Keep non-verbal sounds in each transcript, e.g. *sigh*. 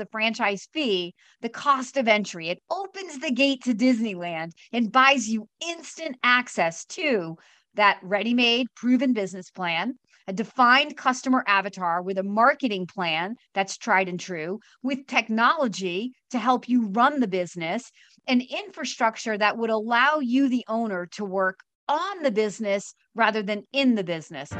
the franchise fee, the cost of entry. It opens the gate to Disneyland and buys you instant access to that ready made, proven business plan, a defined customer avatar with a marketing plan that's tried and true, with technology to help you run the business, an infrastructure that would allow you, the owner, to work on the business rather than in the business.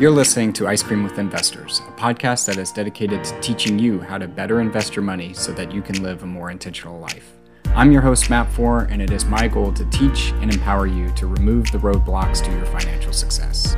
You're listening to Ice Cream with Investors, a podcast that is dedicated to teaching you how to better invest your money so that you can live a more intentional life. I'm your host, Matt Four, and it is my goal to teach and empower you to remove the roadblocks to your financial success.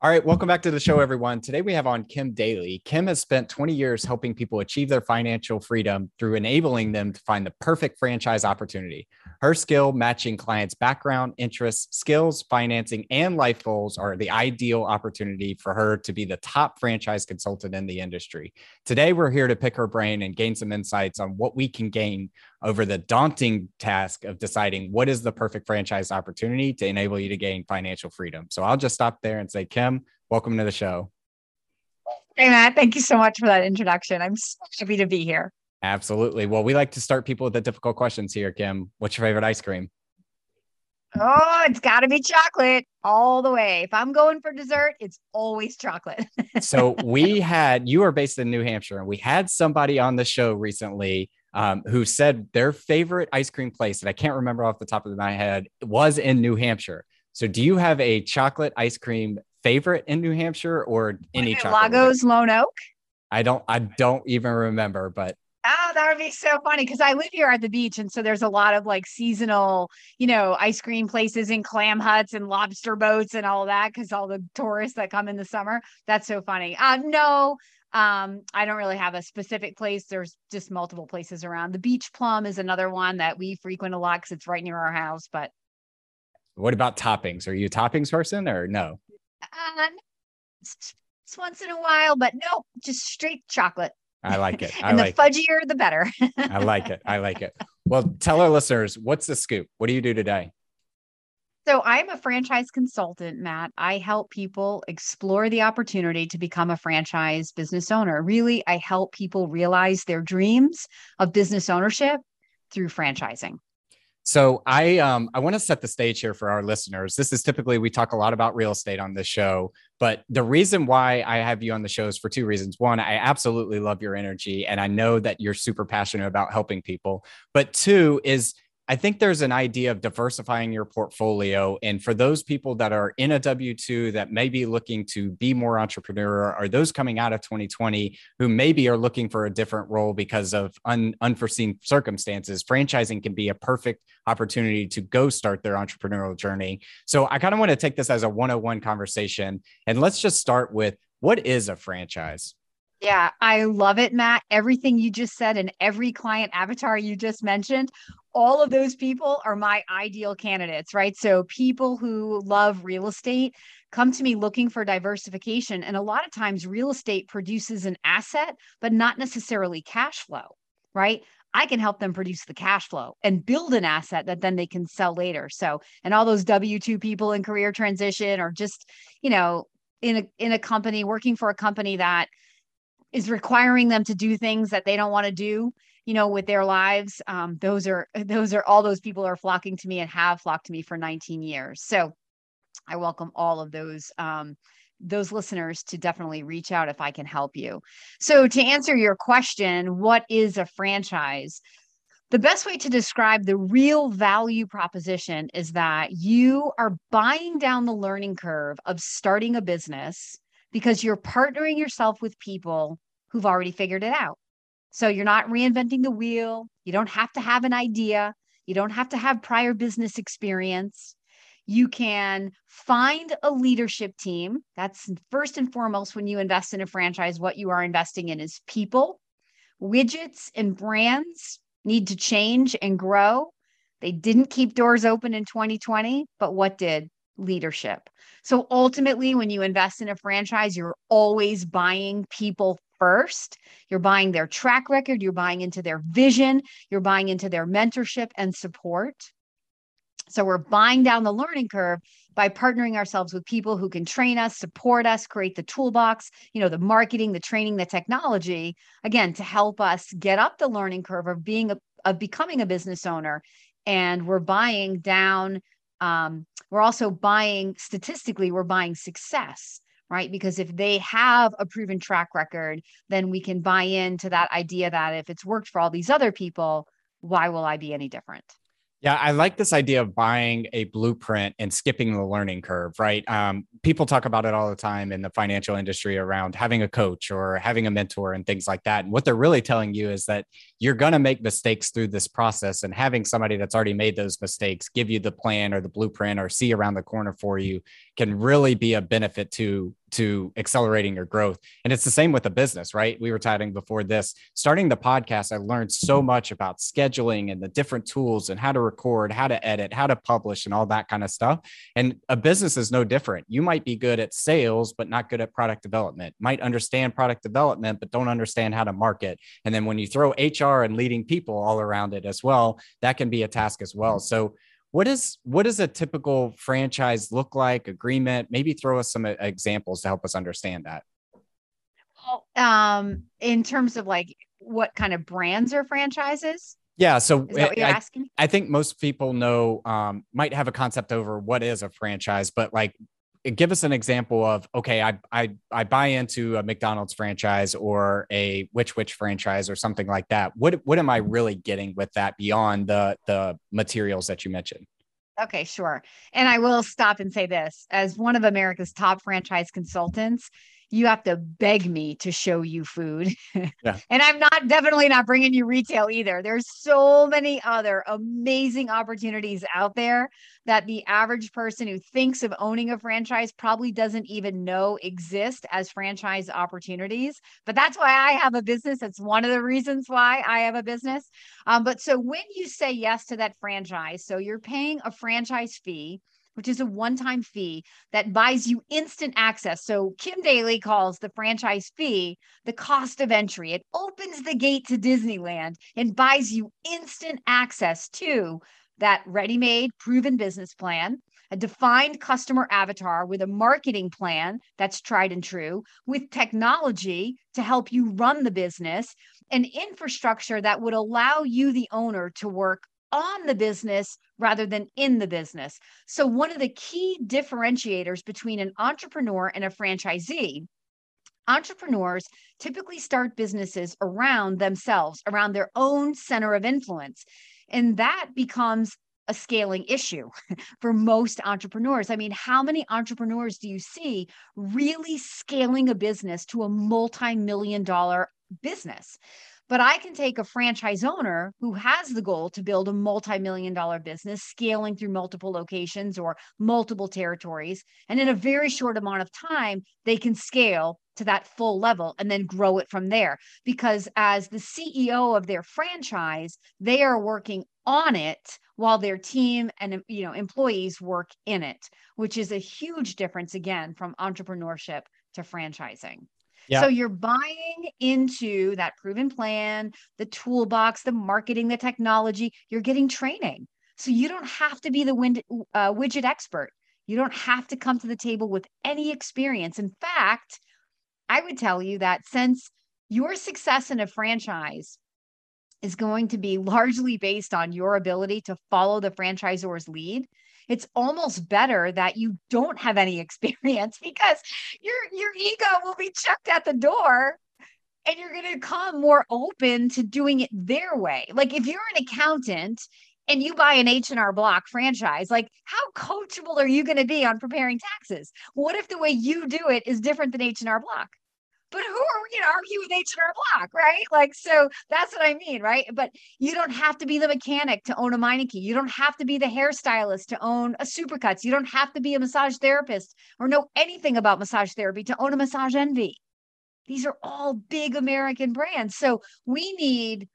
All right, welcome back to the show, everyone. Today we have on Kim Daly. Kim has spent 20 years helping people achieve their financial freedom through enabling them to find the perfect franchise opportunity. Her skill matching clients' background, interests, skills, financing, and life goals are the ideal opportunity for her to be the top franchise consultant in the industry. Today, we're here to pick her brain and gain some insights on what we can gain over the daunting task of deciding what is the perfect franchise opportunity to enable you to gain financial freedom. So I'll just stop there and say, Kim, welcome to the show. Hey, Matt, thank you so much for that introduction. I'm so happy to be here. Absolutely. Well, we like to start people with the difficult questions here, Kim. What's your favorite ice cream? Oh, it's got to be chocolate all the way. If I'm going for dessert, it's always chocolate. *laughs* so we had you are based in New Hampshire, and we had somebody on the show recently um, who said their favorite ice cream place that I can't remember off the top of my head was in New Hampshire. So, do you have a chocolate ice cream favorite in New Hampshire or any chocolate? Lagos Lone Oak. I don't. I don't even remember, but Oh, that would be so funny because I live here at the beach, and so there's a lot of like seasonal, you know, ice cream places and clam huts and lobster boats and all that because all the tourists that come in the summer. That's so funny. Uh, no, um, I don't really have a specific place. There's just multiple places around. The Beach Plum is another one that we frequent a lot because it's right near our house. But what about toppings? Are you a toppings person or no? Uh, it's, it's once in a while, but no, just straight chocolate. I like it. I and like the fudgier, the better. I like it. I like it. *laughs* Well, tell our listeners what's the scoop? What do you do today? So, I'm a franchise consultant, Matt. I help people explore the opportunity to become a franchise business owner. Really, I help people realize their dreams of business ownership through franchising. So I um I want to set the stage here for our listeners. This is typically we talk a lot about real estate on this show, but the reason why I have you on the show is for two reasons. One, I absolutely love your energy and I know that you're super passionate about helping people. But two is I think there's an idea of diversifying your portfolio. And for those people that are in a W 2 that may be looking to be more entrepreneur, or those coming out of 2020 who maybe are looking for a different role because of un- unforeseen circumstances, franchising can be a perfect opportunity to go start their entrepreneurial journey. So I kind of want to take this as a 101 conversation. And let's just start with what is a franchise? Yeah, I love it, Matt. Everything you just said and every client avatar you just mentioned, all of those people are my ideal candidates, right? So people who love real estate come to me looking for diversification. And a lot of times, real estate produces an asset, but not necessarily cash flow, right? I can help them produce the cash flow and build an asset that then they can sell later. So, and all those W 2 people in career transition or just, you know, in a in a company working for a company that is requiring them to do things that they don't want to do you know with their lives. Um, those are *laughs* those are all those people are flocking to me and have flocked to me for 19 years. So i welcome all of those um, those listeners to definitely reach out if i can help you. So to answer your question what is a franchise? The best way to describe the real value proposition is that you are buying down the learning curve of starting a business because you're partnering yourself with people who've already figured it out. So you're not reinventing the wheel. You don't have to have an idea. You don't have to have prior business experience. You can find a leadership team. That's first and foremost when you invest in a franchise, what you are investing in is people, widgets, and brands need to change and grow. They didn't keep doors open in 2020, but what did? Leadership. So ultimately, when you invest in a franchise, you're always buying people first. You're buying their track record, you're buying into their vision, you're buying into their mentorship and support. So we're buying down the learning curve by partnering ourselves with people who can train us, support us, create the toolbox, you know, the marketing, the training, the technology, again, to help us get up the learning curve of being a of becoming a business owner. And we're buying down, um, we're also buying statistically, we're buying success right? Because if they have a proven track record, then we can buy into that idea that if it's worked for all these other people, why will I be any different? Yeah, I like this idea of buying a blueprint and skipping the learning curve, right? Um, people talk about it all the time in the financial industry around having a coach or having a mentor and things like that. And what they're really telling you is that you're going to make mistakes through this process, and having somebody that's already made those mistakes give you the plan or the blueprint or see around the corner for you can really be a benefit to to accelerating your growth. And it's the same with the business, right? We were chatting before this. Starting the podcast, I learned so much about scheduling and the different tools and how to record, how to edit, how to publish, and all that kind of stuff. And a business is no different. You might be good at sales, but not good at product development, might understand product development, but don't understand how to market. And then when you throw HR and leading people all around it as well, that can be a task as well. So what is what does a typical franchise look like agreement? Maybe throw us some uh, examples to help us understand that. Well, um in terms of like what kind of brands are franchises? Yeah so I, I, think most people know um, might have a concept over what is a franchise but like give us an example of okay I, I i buy into a mcdonald's franchise or a which which franchise or something like that. What what am i really getting with that beyond the the materials that you mentioned? Okay sure. And i will stop and say this. As one of america's top franchise consultants you have to beg me to show you food. *laughs* Yeah. and I'm not definitely not bringing you retail either. There's so many other amazing opportunities out there that the average person who thinks of owning a franchise probably doesn't even know exist as franchise opportunities. But that's why I have a business. That's one of the reasons why I have a business. Um, but so when you say yes to that franchise, so you're paying a franchise fee which is a one time fee that buys you instant access. So Kim Daly calls the franchise fee the cost of entry. It opens the gate to Disneyland and buys you instant access to that ready made, proven business plan, a defined customer avatar with a marketing plan that's tried and true, with technology to help you run the business, an infrastructure that would allow you, the owner, to work on the business rather than in the business. So, one of the key differentiators between an entrepreneur and a franchisee entrepreneurs typically start businesses around themselves, around their own center of influence. And that becomes a scaling issue *laughs* for most entrepreneurs. I mean, how many entrepreneurs do you see really scaling a business to a multi million dollar business? But I can take a franchise owner who has the goal to build a multi million dollar business, scaling through multiple locations or multiple territories. And in a very short amount of time, they can scale to that full level and then grow it from there. Because as the CEO of their franchise, they are working on it while their team and you know employees work in it which is a huge difference again from entrepreneurship to franchising So you're buying into that proven plan, the toolbox, the marketing, the technology. You're getting training. So you don't have to be the wind, uh, widget expert. You don't have to come to the table with any experience. In fact, I would tell you that since your success in a franchise is going to be largely based on your ability to follow the franchisor's lead, it's almost better that you don't have any *laughs* experience because your your ego will be chucked at the door and you're going to come more open to doing it their way. Like if you're an accountant and you buy an H&R Block franchise, like how coachable are you going to be on preparing taxes? What if the way you do it is different than H&R Block? But who are we to argue with H&R Block, right? Like, so that's what I mean, right? But you don't have to be the mechanic to own a Meineke. You don't have to be the hairstylist to own a Supercuts. You don't have to be a massage therapist or know anything about massage therapy to own a Massage Envy. These are all big American brands. So we need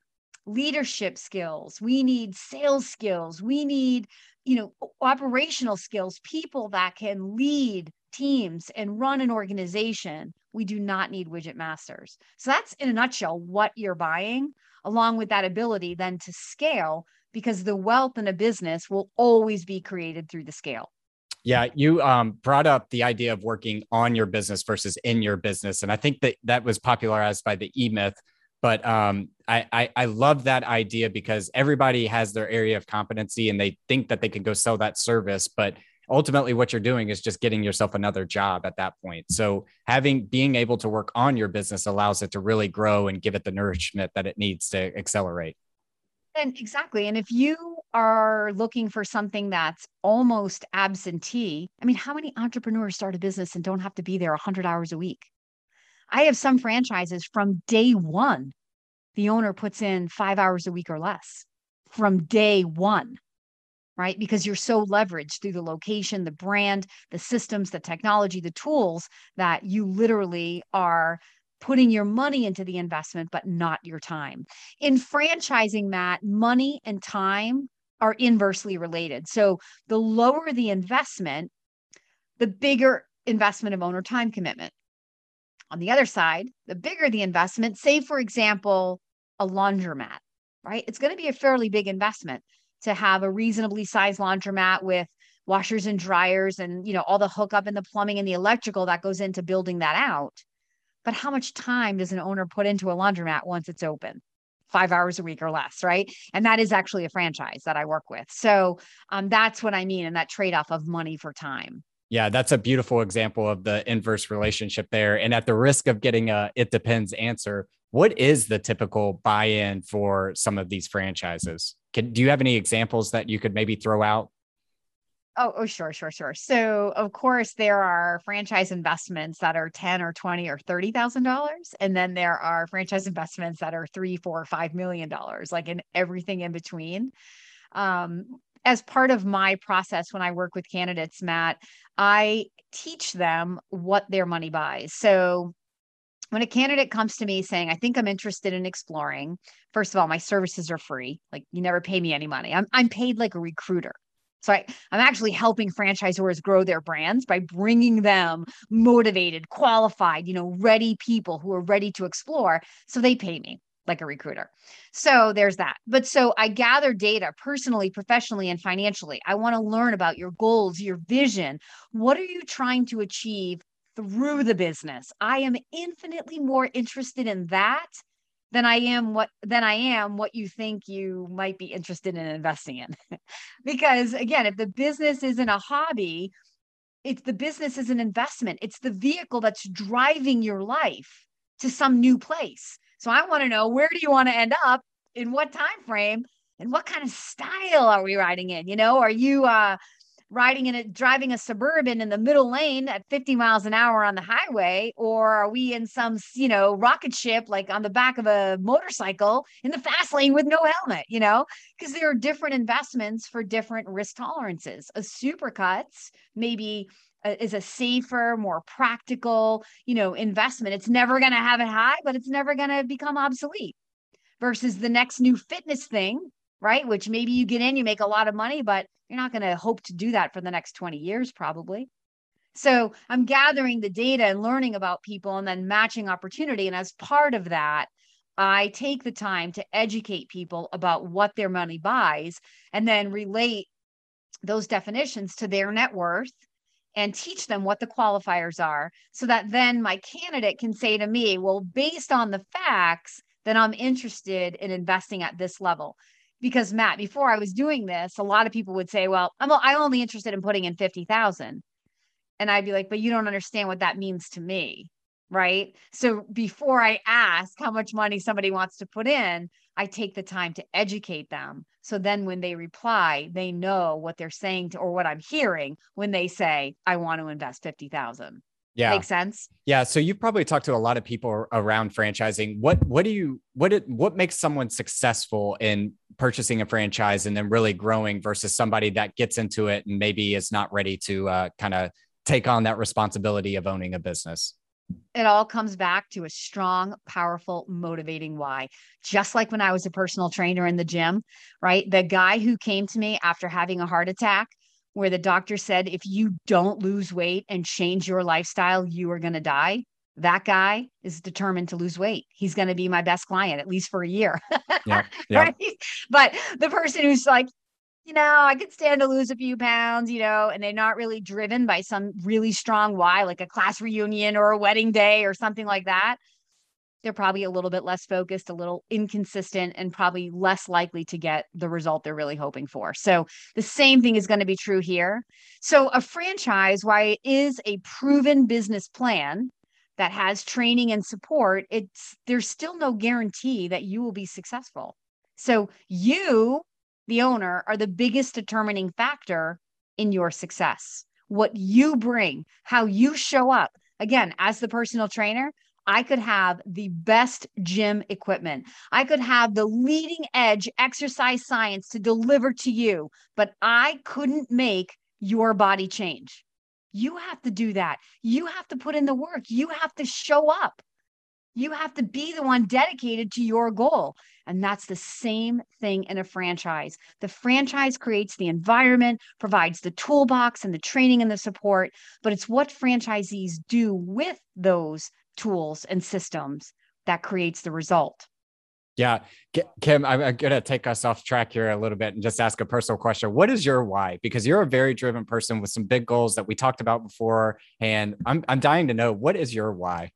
leadership skills. We need sales skills. We need, you know, operational skills, people that can lead teams and run an organization we do not need widget masters. So that's in a nutshell what you're buying, along with that ability then to scale, because the wealth in a business will always be created through the scale. Yeah, you um, brought up the idea of working on your business versus in your business, and I think that that was popularized by the E Myth. But um, I, I I love that idea because everybody has their area of competency, and they think that they can go sell that service, but ultimately what you're doing is just getting yourself another job at that point. So having being able to work on your business allows it to really grow and give it the nourishment that it needs to accelerate. And exactly. And if you are looking for something that's almost absentee, I mean, how many entrepreneurs start a business and don't have to be there 100 hours a week? I have some franchises from day one, the owner puts in five hours a week or less from day one, right? Because you're so leveraged through the location, the brand, the systems, the technology, the tools that you literally are putting your money into the investment, but not your time. In franchising, Matt, money and time are inversely related. So the lower the investment, the bigger investment of owner time commitment. On the other side, the bigger the investment, say, for example, a laundromat, right? It's going to be a fairly big investment to have a reasonably sized laundromat with washers and dryers and you know all the hookup and the plumbing and the electrical that goes into building that out but how much time does an owner put into a laundromat once it's open? Five hours a week or less, right? And that is actually a franchise that I work with. So um, that's what I mean, and that trade off of money for time. Yeah, that's a beautiful example of the inverse relationship there. And at the risk of getting a it depends answer, what is the typical buy in for some of these franchises? Can, do you have any examples that you could maybe throw out? Oh, oh, sure, sure, sure. So, of course, there are franchise investments that are ten or twenty or thirty thousand dollars, and then there are franchise investments that are three, four, five million dollars, like in everything in between. Um, as part of my process when I work with candidates, Matt, I teach them what their money buys. So, when a candidate comes to me saying, I think I'm interested in exploring, first of all, my services are free. Like you never pay me any money. I'm, I'm paid like a recruiter. So I, I'm actually helping franchisors grow their brands by bringing them motivated, qualified, you know, ready people who are ready to explore. So they pay me like a recruiter. So there's that. But so I gather data personally, professionally, and financially. I want to learn about your goals, your vision. What are you trying to achieve through the business? I am infinitely more interested in that than I am what than I am what you think you might be interested in investing in. *laughs* because again, if the business isn't a hobby, it's the business is an investment. It's the vehicle that's driving your life to some new place. So I want to know where do you want to end up in what time frame and what kind of style are we riding in? You know, are you uh riding in a driving a suburban in the middle lane at 50 miles an hour on the highway? Or are we in some, you know, rocket ship like on the back of a motorcycle in the fast lane with no helmet, you know? Because there are different investments for different risk tolerances. A supercuts maybe uh, is a safer, more practical, you know, investment. It's never going to have it high, but it's never going to become obsolete versus the next new fitness thing right? Which maybe you get in, you make a lot of money, but you're not going to hope to do that for the next 20 years, probably. So I'm gathering the data and learning about people and then matching opportunity. And as part of that, I take the time to educate people about what their money buys and then relate those definitions to their net worth and teach them what the qualifiers are so that then my candidate can say to me, well, based on the facts, then I'm interested in investing at this level because Matt, before I was doing this, a lot of people would say, well, I'm, I'm only interested in putting in 50,000. And I'd be like, but you don't understand what that means to me. Right. So before I ask how much money somebody wants to put in, I take the time to educate them. So then when they reply, they know what they're saying to, or what I'm hearing when they say, I want to invest 50,000. Yeah. Makes sense. Yeah. So you've probably talked to a lot of people around franchising. What what do you what it what makes someone successful in purchasing a franchise and then really growing versus somebody that gets into it and maybe is not ready to uh, kind of take on that responsibility of owning a business? It all comes back to a strong, powerful, motivating why. Just like when I was a personal trainer in the gym, right? The guy who came to me after having a heart attack where the doctor said, if you don't lose weight and change your lifestyle, you are going to die. That guy is determined to lose weight. He's going to be my best client, at least for a year. Yeah, *laughs* yeah. right? But the person who's like, you know, I could stand to lose a few pounds, you know, and they're not really driven by some really strong why, like a class reunion or a wedding day or something like that, they're probably a little bit less focused, a little inconsistent, and probably less likely to get the result they're really hoping for. So the same thing is going to be true here. So a franchise, why it is a proven business plan that has training and support, it's there's still no guarantee that you will be successful. So you the owner, are the biggest determining factor in your success. What you bring, how you show up. Again, as the personal trainer, I could have the best gym equipment. I could have the leading edge exercise science to deliver to you, but I couldn't make your body change. You have to do that. You have to put in the work. You have to show up. You have to be the one dedicated to your goal. And that's the same thing in a franchise. The franchise creates the environment, provides the toolbox and the training and the support, but it's what franchisees do with those tools and systems that creates the result. Yeah. Kim, I'm going to take us off track here a little bit and just ask a personal question. What is your why? Because you're a very driven person with some big goals that we talked about before. And I'm, I'm dying to know what is your why?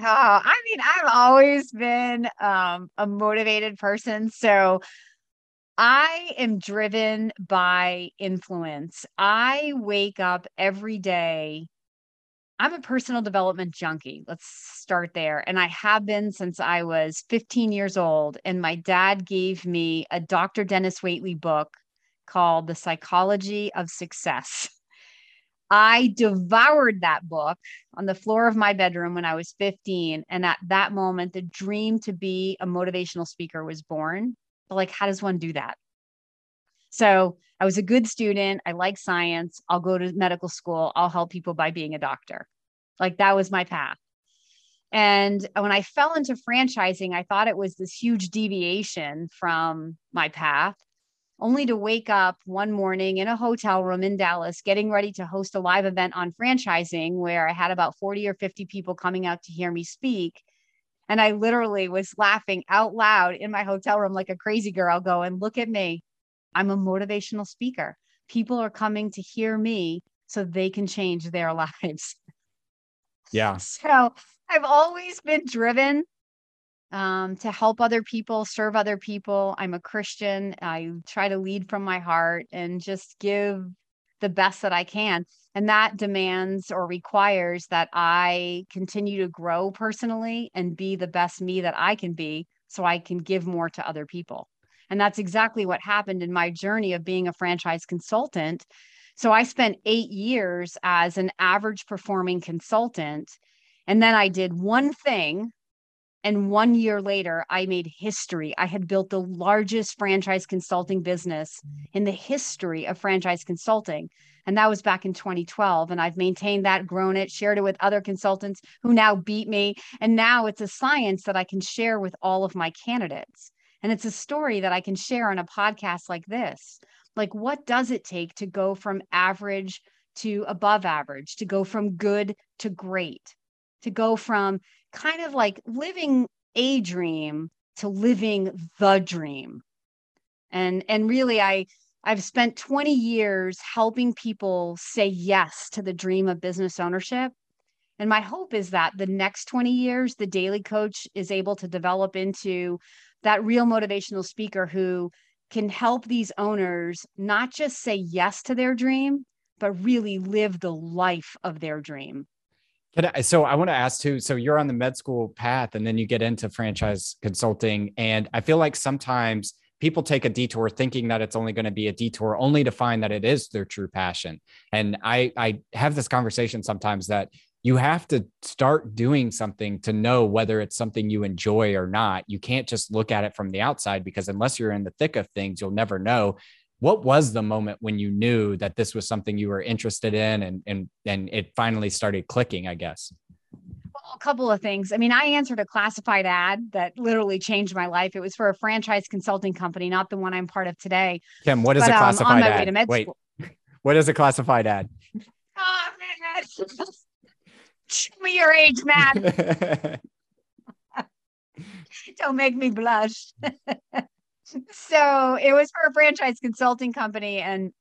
Oh, I mean, I've always been um, a motivated person. So I am driven by influence. I wake up every day. I'm a personal development junkie. Let's start there. And I have been since I was 15 years old. And my dad gave me a Dr. Dennis Waitley book called The Psychology of Success. I devoured that book on the floor of my bedroom when I was 15. And at that moment, the dream to be a motivational speaker was born. But like, how does one do that? So I was a good student. I like science. I'll go to medical school. I'll help people by being a doctor. Like, that was my path. And when I fell into franchising, I thought it was this huge deviation from my path only to wake up one morning in a hotel room in Dallas, getting ready to host a live event on franchising where I had about 40 or 50 people coming out to hear me speak. And I literally was laughing out loud in my hotel room like a crazy girl, going, Look at me. I'm a motivational speaker. People are coming to hear me so they can change their *laughs* lives. Yeah. *laughs* So I've always been driven um, to help other people, serve other people. I'm a Christian. I try to lead from my heart and just give the best that I can. And that demands or requires that I continue to grow personally and be the best me that I can be so I can give more to other people. And that's exactly what happened in my journey of being a franchise consultant. So I spent eight years as an average performing consultant. And then I did one thing and one year later, I made history. I had built the largest franchise consulting business in the history of franchise consulting. And that was back in 2012. And I've maintained that, grown it, shared it with other consultants who now beat me. And now it's a science that I can share with all of my candidates. And it's a story that I can share on a podcast like this. Like, what does it take to go from average to above average, to go from good to great, to go from kind of like living a dream to living the dream. And and really I I've spent 20 years helping people say yes to the dream of business ownership. And my hope is that the next 20 years, the daily coach is able to develop into that real motivational speaker who can help these owners not just say yes to their dream, but really live the life of their dream. Can I, so I want to ask too. So you're on the med school path, and then you get into franchise consulting, and I feel like sometimes people take a detour thinking that it's only going to be a detour, only to find that it is their true passion. And I I have this conversation sometimes that you have to start doing something to know whether it's something you enjoy or not. You can't just look at it from the outside because unless you're in the thick of things, you'll never know. What was the moment when you knew that this was something you were interested in and and and it finally started clicking i guess? Well, a couple of things. I mean i answered a classified ad that literally changed my life. It was for a franchise consulting company not the one i'm part of today. Kim what is but, a um, classified um, ad? wait. school. *laughs* what is a classified ad? *laughs* Oh man *laughs* show me your age man *laughs* don't make me blush. So it was for a franchise consulting company and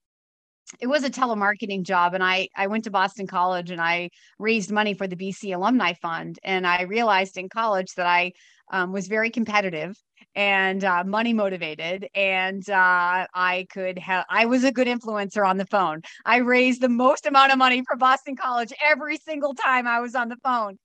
it was a telemarketing job and I I went to Boston College and I raised money for the BC Alumni Fund and I realized in college that I um, was very competitive and uh, money motivated and uh, I could have I was a good influencer on the phone. I raised the most amount of money for Boston College every single time I was on the phone.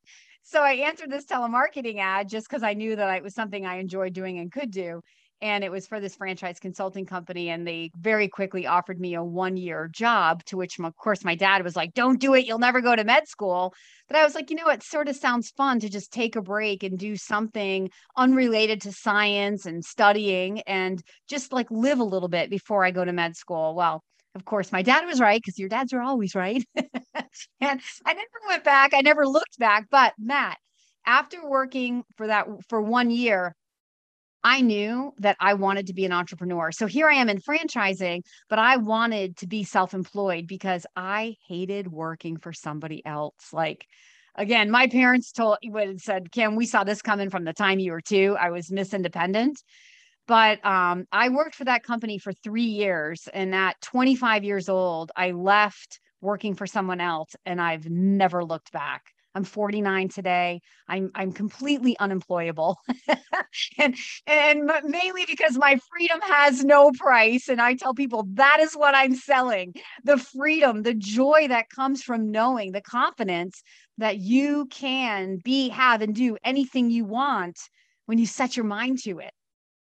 So I answered this telemarketing ad just because I knew that it was something I enjoyed doing and could do and it was for this franchise consulting company and they very quickly offered me a one year job to which of course my dad was like don't do it you'll never go to med school but i was like you know it sort of sounds fun to just take a break and do something unrelated to science and studying and just like live a little bit before i go to med school well of course, my dad was right because your dads are always right. *laughs* and I never went back. I never looked back. But Matt, after working for that for one year, I knew that I wanted to be an entrepreneur. So here I am in franchising, but I wanted to be self employed because I hated working for somebody else. Like, again, my parents told would said, Kim, we saw this coming from the time you were two. I was Miss Independent. But um, I worked for that company for three years. And at 25 years old, I left working for someone else and I've never looked back. I'm 49 today. I'm I'm completely unemployable. *laughs* and and mainly because my freedom has no price and I tell people that is what I'm selling. The freedom, the joy that comes from knowing, the confidence that you can be have and do anything you want when you set your mind to it.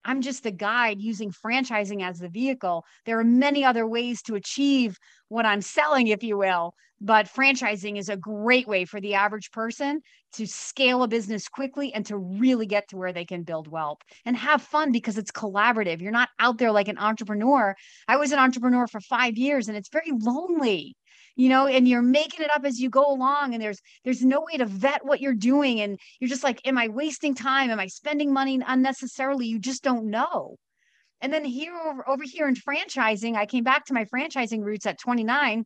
I'm just the guide using franchising as the vehicle. There are many other ways to achieve what I'm selling, if you will, but franchising is a great way for the average person to scale a business quickly and to really get to where they can build wealth and have fun because it's collaborative. You're not out there like an entrepreneur. I was an entrepreneur for five years and it's very lonely you know and you're making it up as you go along and there's there's no way to vet what you're doing and you're just like am i wasting time am i spending money unnecessarily you just don't know and then here over, over here in franchising i came back to my franchising roots at 29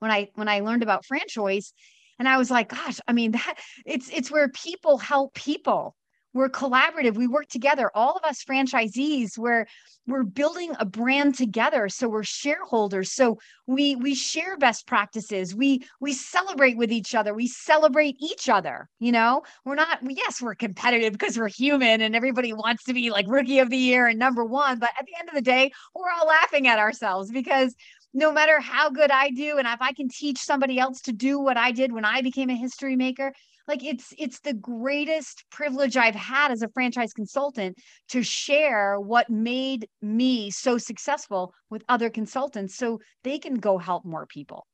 when i when i learned about franchise and i was like gosh i mean that it's it's where people help people. We're collaborative. We work together. All of us franchisees we're we're building a brand together. So we're shareholders. So we we share best practices. We we celebrate with each other. We celebrate each other you know? We're not yes we're competitive because we're human and everybody wants to be like rookie of the year and number one but at the end of the day we're all laughing at ourselves because no matter how good I do, and if I can teach somebody else to do what I did when I became a history maker, like it's it's the greatest privilege i've had as a franchise consultant to share what made me so successful with other consultants so they can go help more people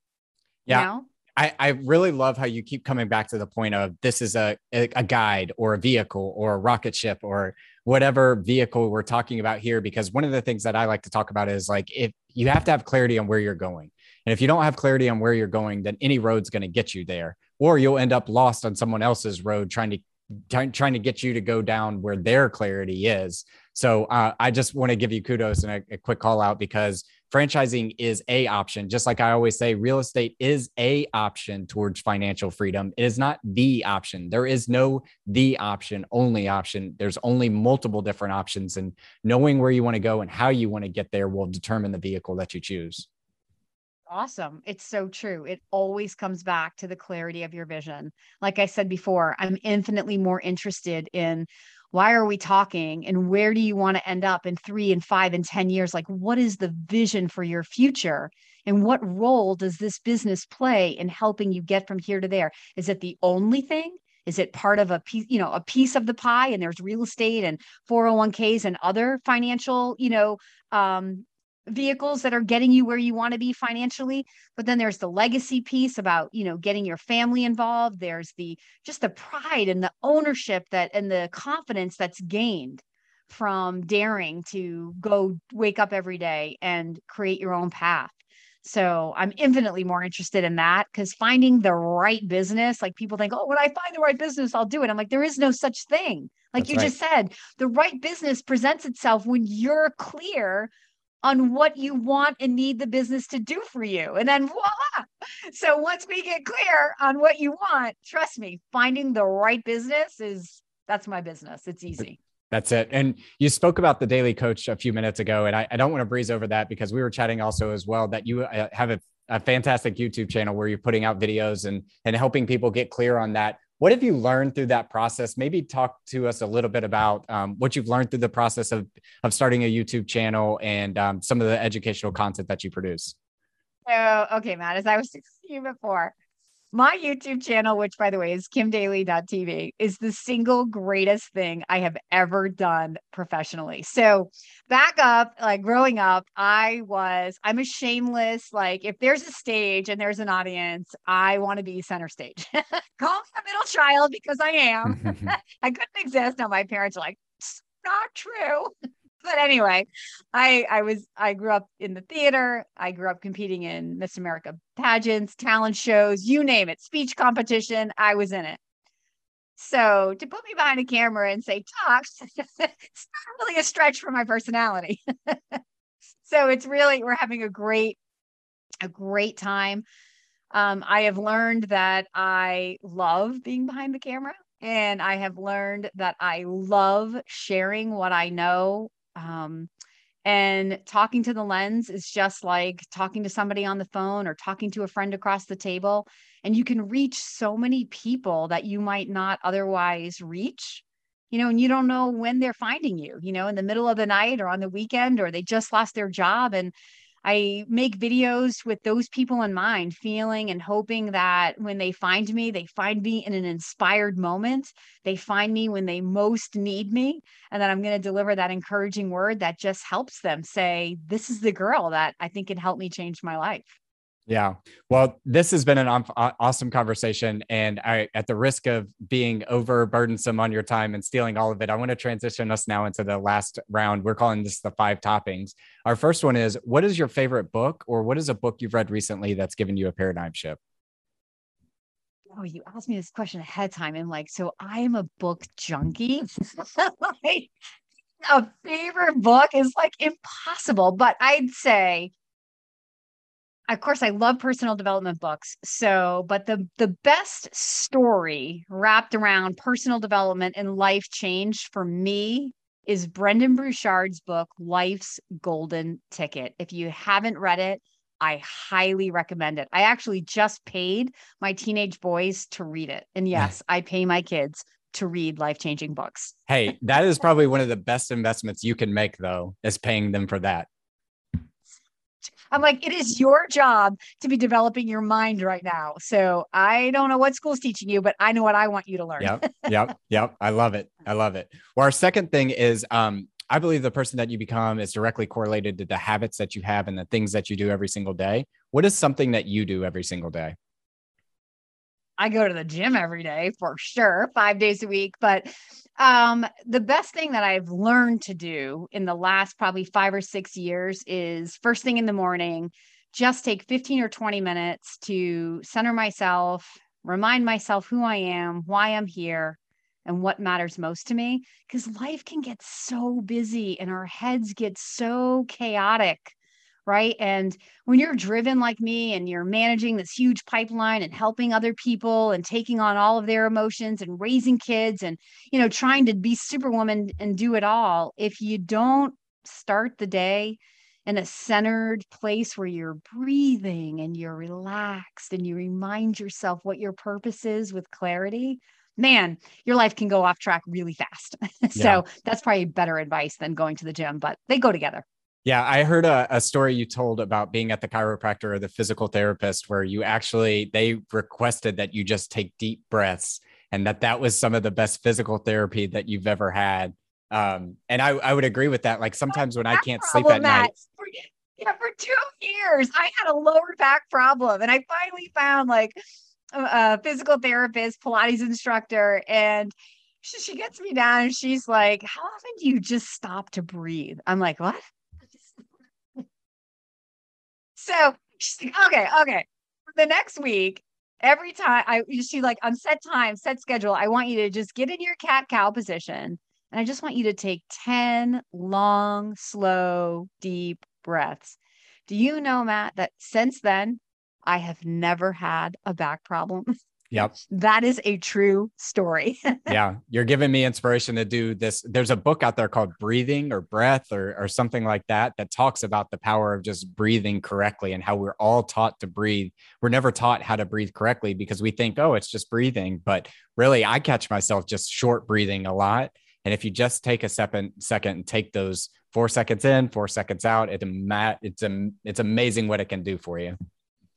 yeah you know? I, I really love how you keep coming back to the point of this is a, a guide or a vehicle or a rocket ship or whatever vehicle we're talking about here because one of the things that I like to talk about is like if you have to have clarity on where you're going. And if you don't have clarity on where you're going, then any road's going to get you there or you'll end up lost on someone else's road trying to trying to get you to go down where their clarity is. So uh, I just want to give you kudos and a, a, quick call out because franchising is a option. Just like I always say, real estate is a option towards financial freedom. It is not the option. There is no the option, only option. There's only multiple different options, and knowing where you want to go and how you want to get there will determine the vehicle that you choose awesome. It's so true. It always comes back to the clarity of your vision. Like I said before, I'm infinitely more interested in why are we talking and where do you want to end up in three and five and 10 years? Like, what is the vision for your future? And what role does this business play in helping you get from here to there? Is it the only thing? Is it part of a piece, you know, a piece of the pie? And there's real estate and 401ks and other financial, you know, um, vehicles that are getting you where you want to be financially but then there's the legacy piece about you know getting your family involved. There's the just the pride and the ownership that and the confidence that's gained from daring to go wake up every day and create your own path. So i'm infinitely more interested in that because finding the right business like people think oh when i find the right business i'll do it. I'm like there is no such thing. Like That's you right. just said the right business presents itself when you're clear on what you want and need the business to do for you. And then voila. So once we get clear on what you want, trust me, finding the right business is that's my business. It's easy. That's it. And you spoke about the Daily Coach a few minutes ago, and I, I don't want to breeze over that because we were chatting also as well that you uh, have a, a fantastic YouTube channel where you're putting out videos and and helping people get clear on that. What have you learned through that process? Maybe talk to us a little bit about um, what you've learned through the process of of starting a YouTube channel and um, some of the educational content that you produce. Oh, okay, Matt. As I was *laughs* saying before, my YouTube channel, which by the way is kimdaly.tv, is the single greatest thing I have ever done professionally. So, back up, like growing up, I was, I'm a shameless, like, if there's a stage and there's an audience, I want to be center stage. *laughs* Call me a middle child because I am. *laughs* *laughs* I couldn't exist. Now, my parents are like, not true but anyway, I I was I grew up in the theater. I grew up competing in Miss America pageants, talent shows, you name it, speech competition. I was in it. So to put me behind a camera and say talk, *laughs* it's not really a stretch for my personality. *laughs* so it's really we're having a great a great time. Um, I have learned that I love being behind the camera. And I have learned that I love sharing what I know um, and talking to the lens is just like talking to somebody on the phone or talking to a friend across the table. And you can reach so many people that you might not otherwise reach, you know, and you don't know when they're finding you, you know, in the middle of the night or on the weekend, or they just lost their job. And I make videos with those people in mind, feeling and hoping that when they find me, they find me in an inspired moment. They find me when they most need me. And that I'm going to deliver that encouraging word that just helps them say, This is the girl that I think can help me change my life. Yeah. Well, this has been an awesome conversation. And I, at the risk of being overburdensome on your time and stealing all of it, I want to transition us now into the last round. We're calling this the five toppings. Our first one is what is your favorite book or what is a book you've read recently that's given you a paradigm shift? Oh, you asked me this question ahead of time. And like, so I am a book junkie. *laughs* a favorite book is like impossible, but I'd say of course i love personal development books so but the the best story wrapped around personal development and life change for me is Brendon Burchard's book life's golden ticket. If you haven't read it i highly recommend it. I actually just paid my teenage boys to read it. And *laughs* yes i pay my kids to read life changing books. Hey that is *laughs* probably one of the best investments you can make though is paying them for that I'm like, it is your job to be developing your mind right now. So I don't know what school's teaching you, but I know what I want you to learn. yep. Yep. Yep. I love it. I love it. Well, our second thing is um, I believe the person that you become is directly correlated to the habits that you have and the things that you do every single day. What is something that you do every single day? I go to the gym every day for sure, five days a week. But um, the best thing that I've learned to do in the last probably five or six years is first thing in the morning, just take 15 or 20 minutes to center myself, remind myself who I am, why I'm here, and what matters most to me. Because life can get so busy and our heads get so chaotic right? And when you're driven like me and you're managing this huge pipeline and helping other people and taking on all of their emotions and raising kids and, you know, trying to be superwoman and do it all, if you don't start the day in a centered place where you're breathing and you're relaxed and you remind yourself what your purpose is with clarity, man, your life can go off track really fast. *laughs* so yeah. that's probably better advice than going to the gym, but they go together. Yeah, I heard a, a, story you told about being at the chiropractor or the physical therapist where you actually they requested that you just take deep breaths and that that was some of the best physical therapy that you've ever had. Um, and I, I would agree with that. Like sometimes when I can't sleep at night. For, yeah, for two years I had a lower back problem, and I finally found like a, a physical therapist, Pilates instructor, and she, she gets me down and she's like, "How often do you just stop to breathe?" I'm like, "What?" So okay, okay. The next week, every time I she like on set time, set schedule, I want you to just get in your cat cow position. And I just want you to take 10 long, slow, deep breaths. Do you know, Matt, that since then I have never had a back problem? *laughs* Yep. That is a true story. *laughs* yeah. You're giving me inspiration to do this. There's a book out there called Breathing or Breath or, or something like that that talks about the power of just breathing correctly and how we're all taught to breathe. We're never taught how to breathe correctly because we think, oh, it's just breathing. But really, I catch myself just short breathing a lot. And if you just take a second, second and take those four seconds in, four seconds out, it, it's, it's amazing what it can do for you.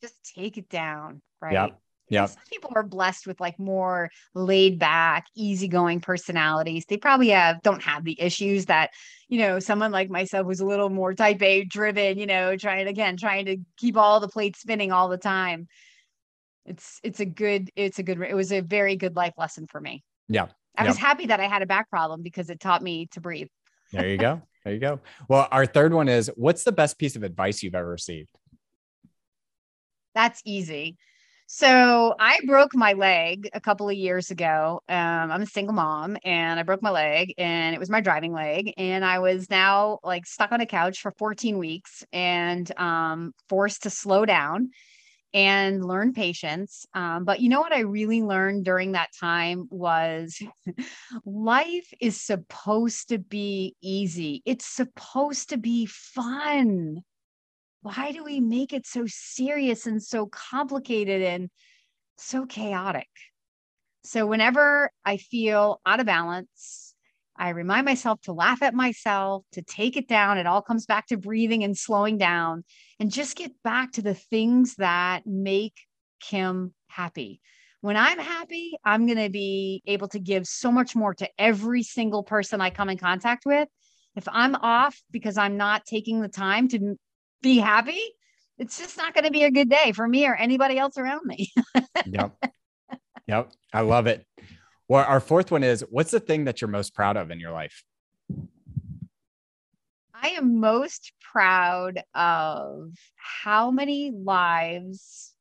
Just take it down. Right. Yep. Yeah. Some people are blessed with like more laid back, easygoing personalities. They probably have don't have the issues that, you know, someone like myself was a little more type A driven, you know, trying again, trying to keep all the plates spinning all the time. It's it's a good, it's a good, it was a very good life lesson for me. Yeah. I yeah. was happy that I had a back problem because it taught me to breathe. there you go. *laughs* There you go. Well, our third one is what's the best piece of advice you've ever received? That's easy. So I broke my leg a couple of years ago. Um, I'm a single mom and I broke my leg and it was my driving leg. And I was now like stuck on a couch for 14 weeks and um, forced to slow down and learn patience. Um, but you know what I really learned during that time was *laughs* life is supposed to be easy, it's supposed to be fun why do we make it so serious and so complicated and so chaotic? So, whenever I feel out of balance, I remind myself to laugh at myself, to take it down. It all comes back to breathing and slowing down and just get back to the things that make Kim happy. When I'm happy, I'm going to be able to give so much more to every single person I come in contact with. If I'm off because I'm not taking the time to be happy, it's just not going to be a good day for me or anybody else around me. *laughs* yep. Yep. I love it. Well, our fourth one is what's the thing that you're most proud of in your life? I am most proud of how many lives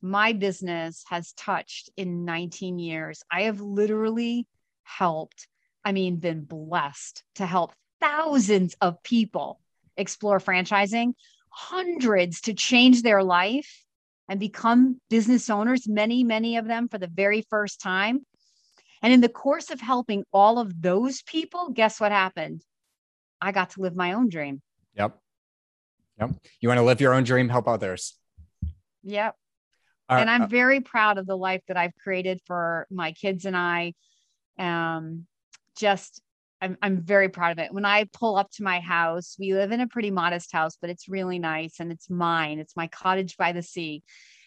my business has touched in 19 years. I have literally helped, I mean, been blessed to help thousands of people explore franchising hundreds to change their life and become business owners, many, many of them for the very first time. And in the course of helping all of those people, guess what happened? I got to live my own dream. Yep. Yep. You want to live your own dream, help others. Yep. Uh, and I'm uh, very proud of the life that I've created for my kids and I. Um, just I'm, I'm very proud of it. When I pull up to my house, we live in a pretty modest house, but it's really nice and it's mine. It's my cottage by the sea.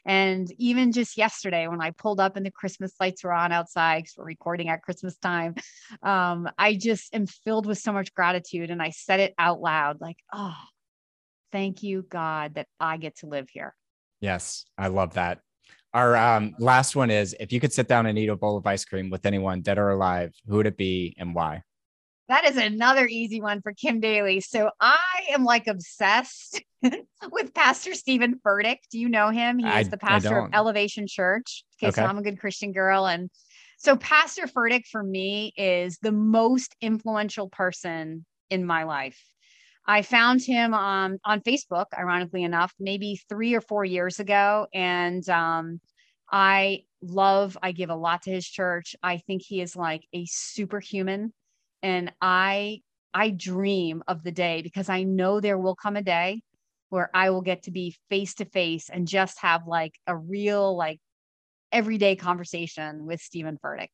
And even just yesterday, when I pulled up and the Christmas lights were on outside, because we're recording at Christmas time, um, I just am filled with so much gratitude. And I said it out loud like, oh, thank you, God, that I get to live here. Yes, I love that. Our um, last one is if you could sit down and eat a bowl of ice cream with anyone, dead or alive, who would it be and why? That is another easy one for Kim Daly. So I am like obsessed *laughs* with Pastor Stephen Furtick. Do you know him? He is the pastor of Elevation Church. Okay, okay, so I'm a good Christian girl. And so Pastor Furtick for me is the most influential person in my life. I found him um, on Facebook, ironically enough, maybe three or four years ago. And um, I love, I give a lot to his church. I think he is like a superhuman and i i dream of the day because i know there will come a day where i will get to be face to face and just have like a real like everyday conversation with Stephen Furtick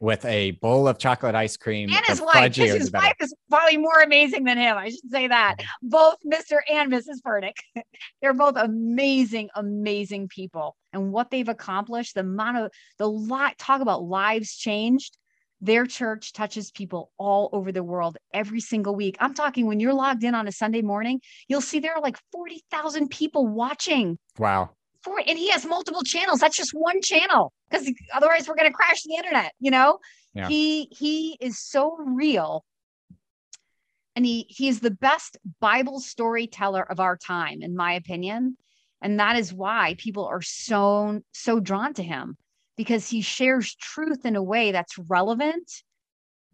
with a bowl of chocolate ice cream and his wife. His wife is probably more amazing than him. I should say that. *laughs* Both Mr. and Mrs. Furtick. *laughs* They're both amazing, amazing people. And what they've accomplished, the amount of the lot talk about lives changed. Their church touches people all over the world every single week. I'm talking when you're logged in on a Sunday morning, you'll see there are like 40,000 people watching. Wow. For, and he has multiple channels. That's just one channel because otherwise we're going to crash the internet, you know? Yeah. He he is so real and he he is the best bible storyteller of our time in my opinion and that is why people are so so drawn to him because he shares truth in a way that's relevant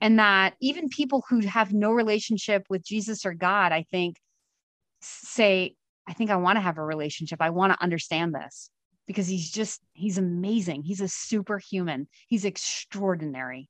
and that even people who have no relationship with Jesus or God, I think, say, I think I want to have a relationship. I want to understand this because he's just he's amazing. He's a superhuman. He's extraordinary.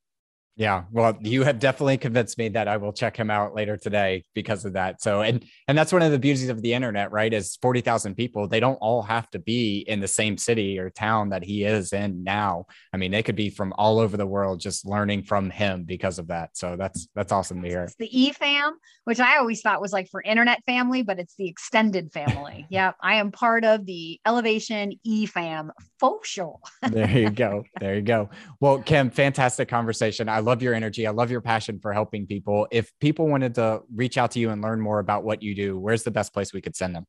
Yeah, well, you have definitely convinced me that I will check him out later today because of that. So, and and that's one of the beauties of the internet, right? Is forty thousand people. They don't all have to be in the same city or town that he is in now. I mean, they could be from all over the world, just learning from him because of that. So that's that's awesome to hear. It's the E fam, which I always thought was like for internet family, but it's the extended family. *laughs* yeah, I am part of the Elevation E fam for sure. there you *laughs* go. There you go. Well, Kim, fantastic conversation. I love your energy. I love your passion for helping people. If people wanted to reach out to you and learn more about what you do, where's the best place we could send them?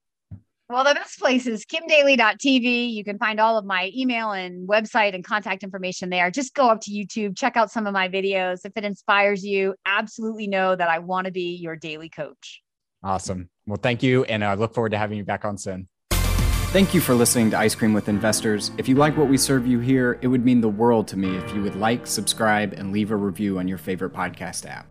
Well, the best place is kimdaly.tv. You can find all of my email and website and contact information there. Just go up to YouTube, check out some of my videos. If it inspires you, absolutely know that I want to be your daily coach. Awesome. Well, thank you. And I look forward to having you back on soon. Thank you for listening to Ice Cream with Investors. If you like what we serve you here, it would mean the world to me if you would like, subscribe, and leave a review on your favorite podcast app.